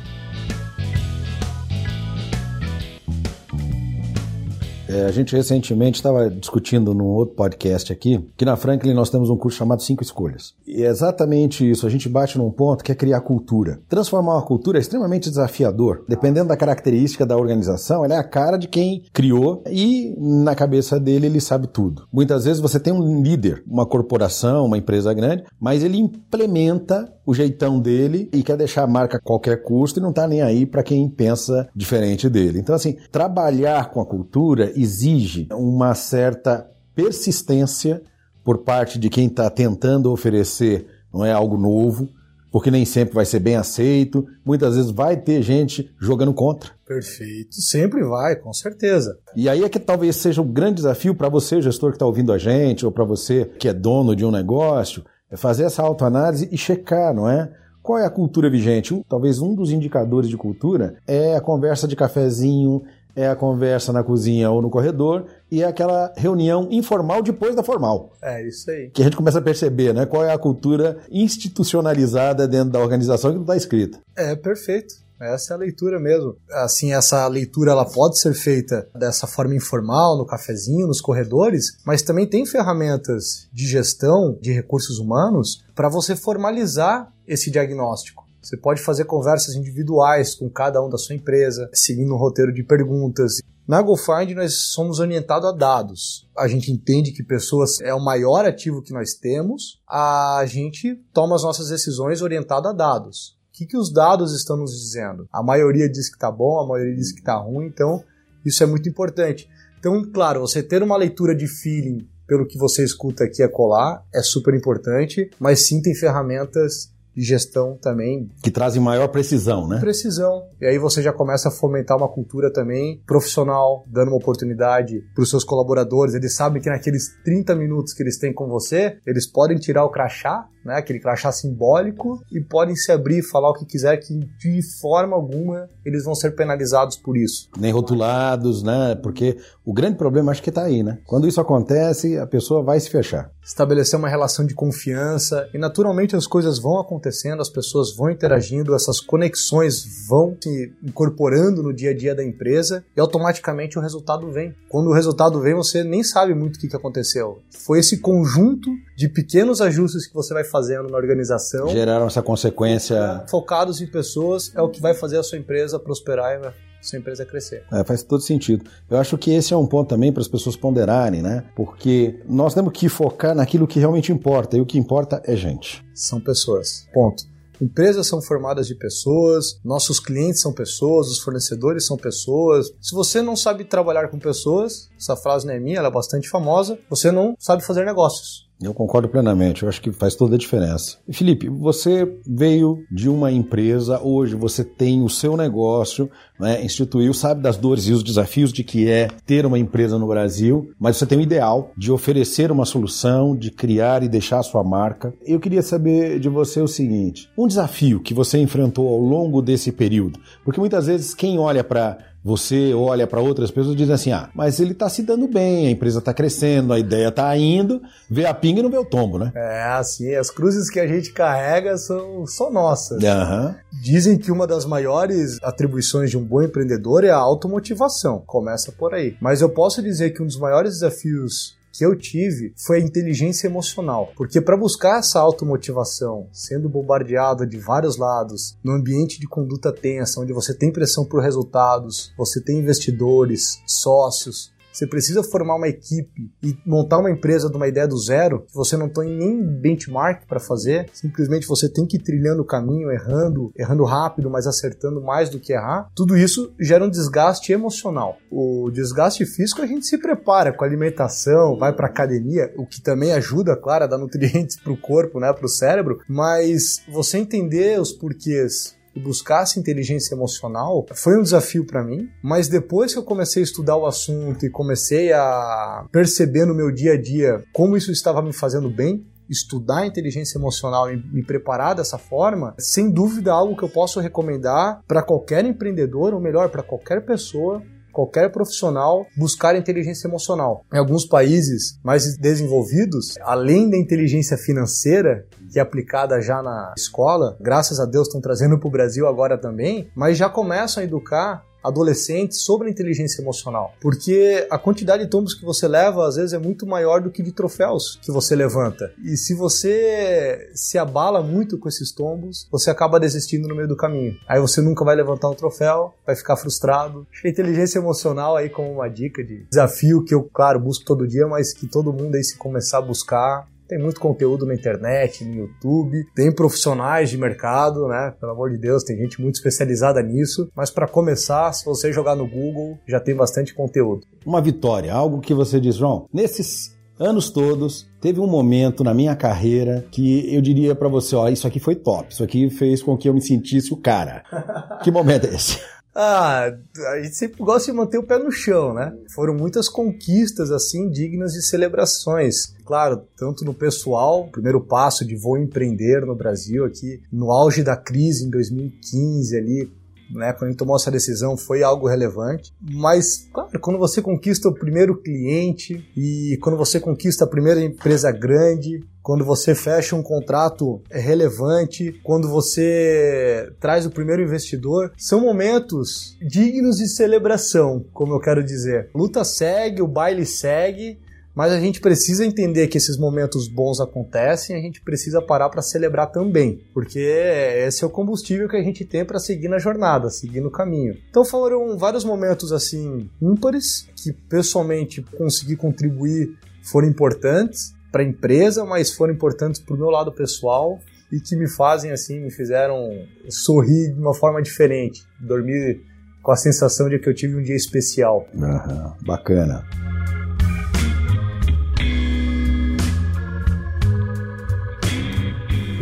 É, a gente recentemente estava discutindo num outro podcast aqui que na Franklin nós temos um curso chamado Cinco Escolhas. E é exatamente isso. A gente bate num ponto que é criar cultura. Transformar uma cultura é extremamente desafiador. Dependendo da característica da organização, ela é a cara de quem criou e na cabeça dele ele sabe tudo. Muitas vezes você tem um líder, uma corporação, uma empresa grande, mas ele implementa o jeitão dele e quer deixar a marca a qualquer custo e não está nem aí para quem pensa diferente dele. Então, assim, trabalhar com a cultura exige uma certa persistência por parte de quem está tentando oferecer não é algo novo, porque nem sempre vai ser bem aceito, muitas vezes vai ter gente jogando contra. Perfeito, sempre vai, com certeza. E aí é que talvez seja um grande desafio para você, gestor que está ouvindo a gente, ou para você que é dono de um negócio, é fazer essa autoanálise e checar, não é? Qual é a cultura vigente? Talvez um dos indicadores de cultura é a conversa de cafezinho, é a conversa na cozinha ou no corredor e é aquela reunião informal depois da formal. É isso aí. Que a gente começa a perceber, né? Qual é a cultura institucionalizada dentro da organização que não está escrita. É perfeito. Essa é a leitura mesmo. Assim, essa leitura ela pode ser feita dessa forma informal, no cafezinho, nos corredores, mas também tem ferramentas de gestão de recursos humanos para você formalizar esse diagnóstico. Você pode fazer conversas individuais com cada um da sua empresa, seguindo um roteiro de perguntas. Na GoFind nós somos orientados a dados. A gente entende que pessoas é o maior ativo que nós temos. A gente toma as nossas decisões orientado a dados. O que, que os dados estão nos dizendo? A maioria diz que está bom, a maioria diz que está ruim, então isso é muito importante. Então, claro, você ter uma leitura de feeling pelo que você escuta aqui a colar é super importante, mas sim tem ferramentas de gestão também. Que trazem maior precisão, né? Precisão. E aí você já começa a fomentar uma cultura também profissional, dando uma oportunidade para os seus colaboradores. Eles sabem que naqueles 30 minutos que eles têm com você, eles podem tirar o crachá né, aquele crachá simbólico, e podem se abrir e falar o que quiser, que de forma alguma eles vão ser penalizados por isso. Nem rotulados, né? Porque o grande problema acho que está aí, né? Quando isso acontece, a pessoa vai se fechar. Estabelecer uma relação de confiança e naturalmente as coisas vão acontecendo, as pessoas vão interagindo, essas conexões vão se incorporando no dia a dia da empresa e automaticamente o resultado vem. Quando o resultado vem, você nem sabe muito o que aconteceu. Foi esse conjunto de pequenos ajustes que você vai fazendo na organização. Geraram essa consequência. Focados em pessoas é o que vai fazer a sua empresa prosperar e a sua empresa crescer. É, faz todo sentido. Eu acho que esse é um ponto também para as pessoas ponderarem, né? Porque nós temos que focar naquilo que realmente importa e o que importa é gente. São pessoas. Ponto. Empresas são formadas de pessoas, nossos clientes são pessoas, os fornecedores são pessoas. Se você não sabe trabalhar com pessoas, essa frase não é minha, ela é bastante famosa, você não sabe fazer negócios. Eu concordo plenamente, eu acho que faz toda a diferença. Felipe, você veio de uma empresa, hoje você tem o seu negócio, né, instituiu, sabe das dores e os desafios de que é ter uma empresa no Brasil, mas você tem o ideal de oferecer uma solução, de criar e deixar a sua marca. Eu queria saber de você o seguinte: um desafio que você enfrentou ao longo desse período, porque muitas vezes quem olha para você olha para outras pessoas e diz assim: ah, mas ele está se dando bem, a empresa está crescendo, a ideia está indo, vê a pinga e não vê o tombo, né? É, assim, as cruzes que a gente carrega são só nossas. Uhum. Dizem que uma das maiores atribuições de um bom empreendedor é a automotivação. Começa por aí. Mas eu posso dizer que um dos maiores desafios que eu tive foi a inteligência emocional. Porque para buscar essa automotivação, sendo bombardeado de vários lados, no ambiente de conduta tensa, onde você tem pressão por resultados, você tem investidores, sócios, você precisa formar uma equipe e montar uma empresa de uma ideia do zero, que você não tem nem benchmark para fazer, simplesmente você tem que ir trilhando o caminho, errando, errando rápido, mas acertando mais do que errar. Tudo isso gera um desgaste emocional. O desgaste físico a gente se prepara com alimentação, vai para academia, o que também ajuda, claro, a dar nutrientes para o corpo, né, para o cérebro, mas você entender os porquês e buscasse inteligência emocional foi um desafio para mim, mas depois que eu comecei a estudar o assunto e comecei a perceber no meu dia a dia como isso estava me fazendo bem, estudar inteligência emocional e me preparar dessa forma, sem dúvida é algo que eu posso recomendar para qualquer empreendedor, ou melhor, para qualquer pessoa qualquer profissional buscar inteligência emocional. Em alguns países mais desenvolvidos, além da inteligência financeira, que é aplicada já na escola, graças a Deus estão trazendo para o Brasil agora também, mas já começam a educar adolescentes sobre a inteligência emocional. Porque a quantidade de tombos que você leva, às vezes, é muito maior do que de troféus que você levanta. E se você se abala muito com esses tombos, você acaba desistindo no meio do caminho. Aí você nunca vai levantar um troféu, vai ficar frustrado. A inteligência emocional aí como uma dica de desafio que eu, claro, busco todo dia, mas que todo mundo aí se começar a buscar, tem muito conteúdo na internet, no YouTube, tem profissionais de mercado, né? Pelo amor de Deus, tem gente muito especializada nisso. Mas para começar, se você jogar no Google, já tem bastante conteúdo. Uma vitória, algo que você diz, João, nesses anos todos, teve um momento na minha carreira que eu diria para você, ó, isso aqui foi top, isso aqui fez com que eu me sentisse o cara. que momento é esse? Ah, a gente sempre gosta de manter o pé no chão, né? Foram muitas conquistas, assim, dignas de celebrações. Claro, tanto no pessoal, primeiro passo de vou empreender no Brasil aqui, no auge da crise em 2015 ali, né, quando gente tomou essa decisão foi algo relevante. Mas, claro, quando você conquista o primeiro cliente e quando você conquista a primeira empresa grande, quando você fecha um contrato relevante, quando você traz o primeiro investidor, são momentos dignos de celebração, como eu quero dizer. luta segue, o baile segue mas a gente precisa entender que esses momentos bons acontecem, a gente precisa parar para celebrar também, porque esse é o combustível que a gente tem para seguir na jornada, seguir no caminho. Então foram vários momentos assim ímpares que pessoalmente consegui contribuir, foram importantes para a empresa, mas foram importantes para o meu lado pessoal e que me fazem assim, me fizeram sorrir de uma forma diferente, dormir com a sensação de que eu tive um dia especial. Uhum, bacana.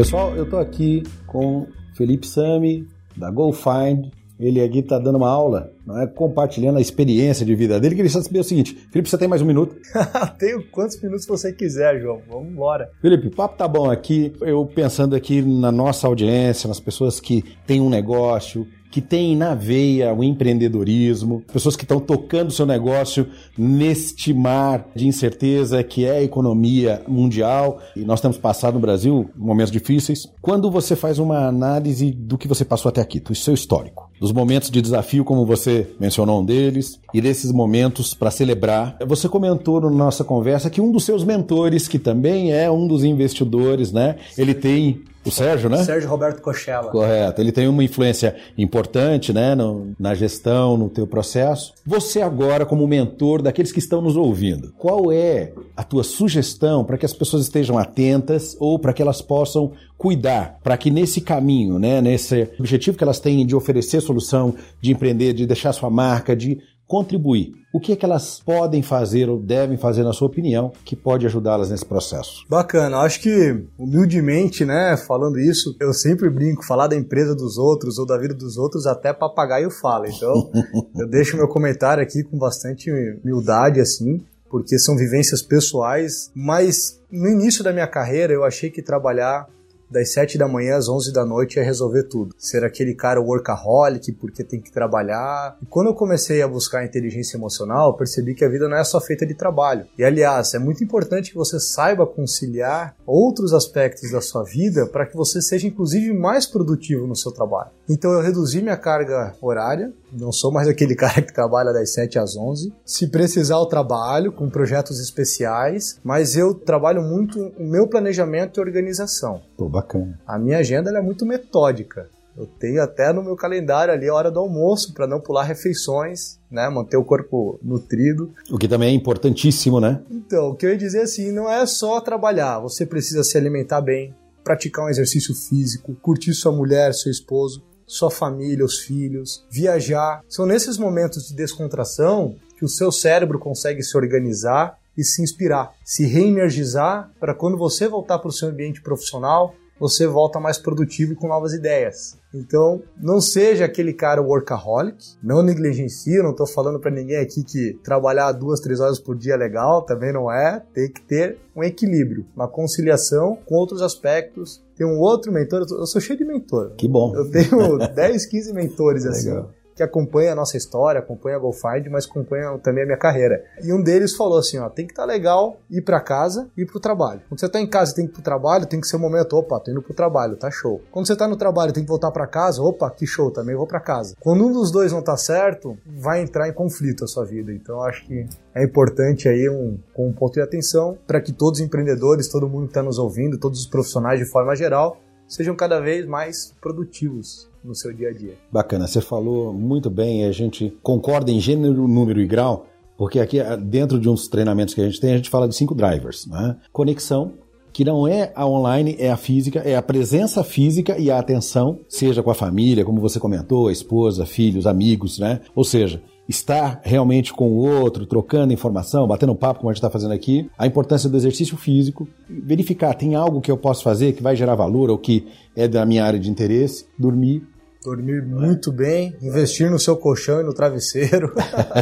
Pessoal, eu estou aqui com Felipe Sami, da GoFind. Ele aqui está dando uma aula, não é? compartilhando a experiência de vida dele. Que ele precisa saber o seguinte: Felipe, você tem mais um minuto? Tenho quantos minutos você quiser, João. Vamos embora. Felipe, o papo tá bom aqui. Eu pensando aqui na nossa audiência, nas pessoas que têm um negócio, que têm na veia o empreendedorismo, pessoas que estão tocando seu negócio neste mar de incerteza que é a economia mundial. E nós temos passado no Brasil momentos difíceis. Quando você faz uma análise do que você passou até aqui, do seu histórico, dos momentos de desafio, como você mencionou um deles, e desses momentos para celebrar, você comentou na nossa conversa que um dos seus mentores, que também é um dos investidores, né? Ele tem o Sérgio, né? Sérgio Roberto Cochella. Correto. Ele tem uma influência importante, né, no, na gestão, no teu processo. Você agora, como mentor daqueles que estão nos ouvindo, qual é a tua sugestão para que as pessoas estejam atentas ou para que elas possam cuidar, para que nesse caminho, né, nesse objetivo que elas têm de oferecer solução, de empreender, de deixar sua marca, de contribuir. O que é que elas podem fazer ou devem fazer, na sua opinião, que pode ajudá-las nesse processo? Bacana, acho que humildemente, né, falando isso, eu sempre brinco, falar da empresa dos outros ou da vida dos outros, até papagaio fala. Então, eu deixo meu comentário aqui com bastante humildade, assim, porque são vivências pessoais, mas no início da minha carreira eu achei que trabalhar das 7 da manhã às 11 da noite ia resolver tudo. Ser aquele cara workaholic porque tem que trabalhar. E quando eu comecei a buscar inteligência emocional, percebi que a vida não é só feita de trabalho. E aliás, é muito importante que você saiba conciliar outros aspectos da sua vida para que você seja inclusive mais produtivo no seu trabalho. Então eu reduzi minha carga horária, não sou mais aquele cara que trabalha das 7 às 11. Se precisar, eu trabalho com projetos especiais, mas eu trabalho muito o meu planejamento e organização. Pô, bacana. A minha agenda é muito metódica. Eu tenho até no meu calendário ali a hora do almoço para não pular refeições, né, manter o corpo nutrido. O que também é importantíssimo, né? Então, o que eu ia dizer assim, não é só trabalhar, você precisa se alimentar bem, praticar um exercício físico, curtir sua mulher, seu esposo, sua família, os filhos, viajar. São nesses momentos de descontração que o seu cérebro consegue se organizar e se inspirar, se reenergizar para quando você voltar para o seu ambiente profissional, você volta mais produtivo e com novas ideias. Então, não seja aquele cara workaholic, não negligencie, não estou falando para ninguém aqui que trabalhar duas, três horas por dia é legal, também não é. Tem que ter um equilíbrio, uma conciliação com outros aspectos. Tem um outro mentor, eu sou cheio de mentor. Que bom. Eu tenho 10, 15 mentores assim. Legal que acompanha a nossa história, acompanha a GoFind, mas acompanha também a minha carreira. E um deles falou assim, ó, tem que estar tá legal ir para casa e ir pro trabalho. Quando você tá em casa e tem que ir pro trabalho, tem que ser o um momento, opa, tô indo pro trabalho, tá show. Quando você tá no trabalho e tem que voltar para casa, opa, que show, também vou para casa. Quando um dos dois não tá certo, vai entrar em conflito a sua vida. Então acho que é importante aí um, um ponto de atenção para que todos os empreendedores, todo mundo que está nos ouvindo, todos os profissionais de forma geral, sejam cada vez mais produtivos no seu dia a dia. Bacana, você falou muito bem, a gente concorda em gênero, número e grau, porque aqui ah, dentro de uns treinamentos que a gente tem, a gente fala de cinco drivers, né? Conexão, que não é a online, é a física, é a presença física e a atenção, seja com a família, como você comentou, a esposa, filhos, amigos, né? Ou seja, estar realmente com o outro, trocando informação, batendo papo, como a gente está fazendo aqui, a importância do exercício físico, verificar, tem algo que eu posso fazer que vai gerar valor ou que é da minha área de interesse, dormir, Dormir muito bem, investir no seu colchão e no travesseiro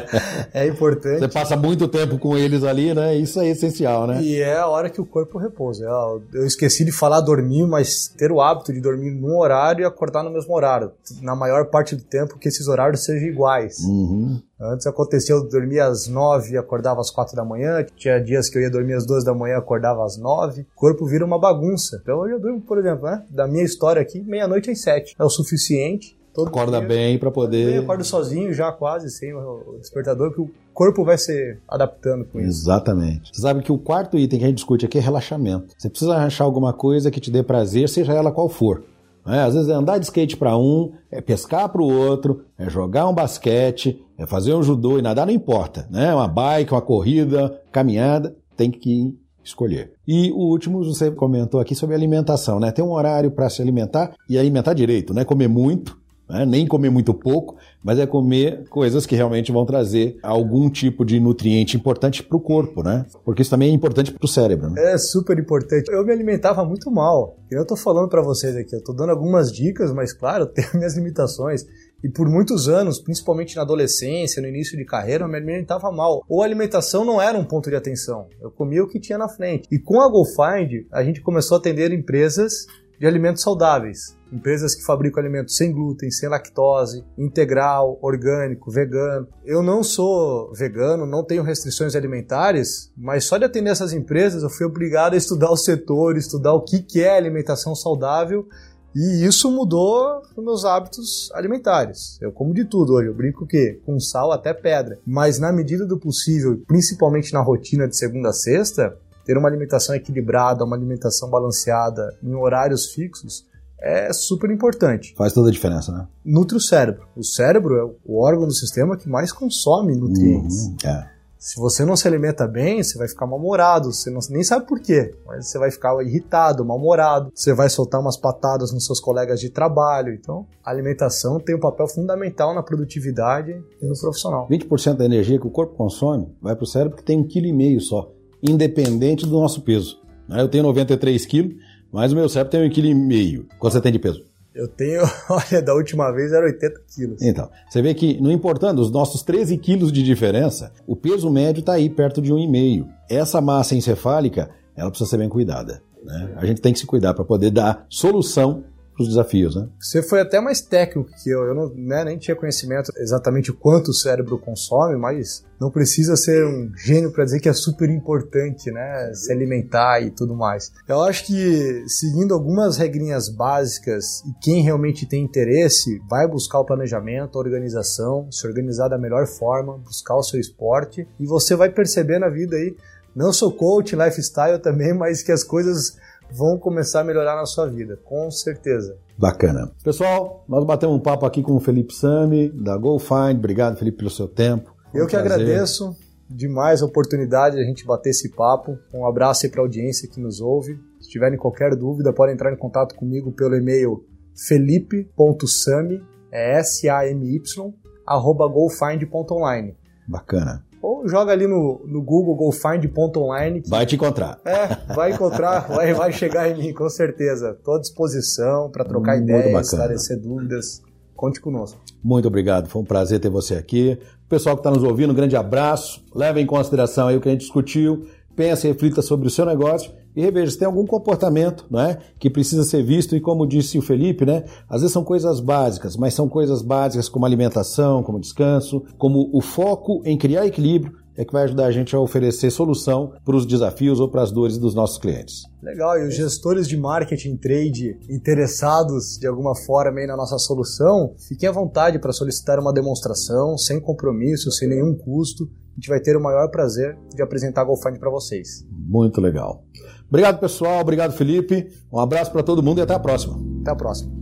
é importante. Você passa muito tempo com eles ali, né? Isso é essencial, né? E é a hora que o corpo repousa. Eu esqueci de falar dormir, mas ter o hábito de dormir num horário e acordar no mesmo horário. Na maior parte do tempo que esses horários sejam iguais. Uhum. Antes aconteceu, eu dormia às nove e acordava às quatro da manhã. Tinha dias que eu ia dormir às duas da manhã e acordava às nove. O corpo vira uma bagunça. Então hoje eu durmo, por exemplo, né? Da minha história aqui, meia-noite às sete. É o suficiente. Todo Acorda dia, bem para poder. Eu acordo sozinho já quase, sem o despertador, que o corpo vai se adaptando com isso. Exatamente. Você sabe que o quarto item que a gente discute aqui é relaxamento. Você precisa achar alguma coisa que te dê prazer, seja ela qual for. É, às vezes é andar de skate para um, é pescar para o outro, é jogar um basquete, é fazer um judô e nadar, não importa. Né? Uma bike, uma corrida, caminhada, tem que escolher. E o último, você comentou aqui sobre alimentação, né? Tem um horário para se alimentar e alimentar direito, né? Comer muito, né? nem comer muito pouco, mas é comer coisas que realmente vão trazer algum tipo de nutriente importante para o corpo, né? Porque isso também é importante para o cérebro. Né? É super importante. Eu me alimentava muito mal. Eu estou falando para vocês aqui, eu estou dando algumas dicas, mas claro, tenho minhas limitações. E por muitos anos, principalmente na adolescência, no início de carreira, eu me alimentava mal. Ou a alimentação não era um ponto de atenção. Eu comia o que tinha na frente. E com a GoFind, a gente começou a atender empresas de alimentos saudáveis. Empresas que fabricam alimentos sem glúten, sem lactose, integral, orgânico, vegano. Eu não sou vegano, não tenho restrições alimentares, mas só de atender essas empresas eu fui obrigado a estudar o setor, estudar o que é alimentação saudável e isso mudou os meus hábitos alimentares. Eu como de tudo hoje. Eu brinco que com sal até pedra. Mas na medida do possível, principalmente na rotina de segunda a sexta, ter uma alimentação equilibrada, uma alimentação balanceada em horários fixos é super importante. Faz toda a diferença, né? Nutre o cérebro. O cérebro é o órgão do sistema que mais consome nutrientes. Uhum, é. Se você não se alimenta bem, você vai ficar mal-humorado, você não, nem sabe por quê, mas você vai ficar irritado, mal-humorado, você vai soltar umas patadas nos seus colegas de trabalho. Então, a alimentação tem um papel fundamental na produtividade e no profissional. 20% da energia que o corpo consome vai para o cérebro que tem um quilo e meio só, independente do nosso peso. Né? Eu tenho 93 quilos, mas o meu cérebro tem um quilo e meio. Quanto você tem de peso? Eu tenho, olha, da última vez era 80 quilos. Então, você vê que, não importando os nossos 13 quilos de diferença, o peso médio está aí perto de 1,5. Essa massa encefálica, ela precisa ser bem cuidada. Né? A gente tem que se cuidar para poder dar solução os desafios, né? Você foi até mais técnico que eu. Eu não, né, nem tinha conhecimento exatamente quanto o cérebro consome, mas não precisa ser um gênio para dizer que é super importante, né? Se alimentar e tudo mais. Eu acho que seguindo algumas regrinhas básicas e quem realmente tem interesse vai buscar o planejamento, a organização, se organizar da melhor forma, buscar o seu esporte e você vai perceber na vida aí. Não sou coach, lifestyle também, mas que as coisas vão começar a melhorar na sua vida, com certeza. Bacana. Pessoal, nós batemos um papo aqui com o Felipe Sami, da GoFind. Obrigado, Felipe, pelo seu tempo. Eu que prazer. agradeço demais a oportunidade de a gente bater esse papo. Um abraço aí para a audiência que nos ouve. Se tiverem qualquer dúvida, podem entrar em contato comigo pelo e-mail felipe.sami, é S-A-M-Y, arroba gofind.online. Bacana. Ou joga ali no, no Google GoFind.online. Vai te encontrar. É, vai encontrar, vai, vai chegar em mim, com certeza. Estou à disposição para trocar Muito ideias, bacana. esclarecer dúvidas. Conte conosco. Muito obrigado, foi um prazer ter você aqui. O pessoal que está nos ouvindo, um grande abraço. Leve em consideração aí o que a gente discutiu. Pense e reflita sobre o seu negócio e reveja se tem algum comportamento né, que precisa ser visto. E como disse o Felipe, né, às vezes são coisas básicas, mas são coisas básicas como alimentação, como descanso, como o foco em criar equilíbrio é que vai ajudar a gente a oferecer solução para os desafios ou para as dores dos nossos clientes. Legal, e os gestores de marketing trade interessados de alguma forma aí na nossa solução, fiquem à vontade para solicitar uma demonstração sem compromisso, sem nenhum custo. A gente vai ter o maior prazer de apresentar a GoFind para vocês. Muito legal. Obrigado, pessoal. Obrigado, Felipe. Um abraço para todo mundo e até a próxima. Até a próxima.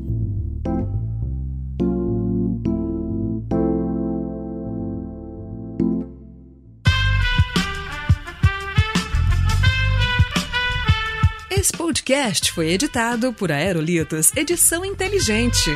Esse podcast foi editado por Aerolitos Edição Inteligente.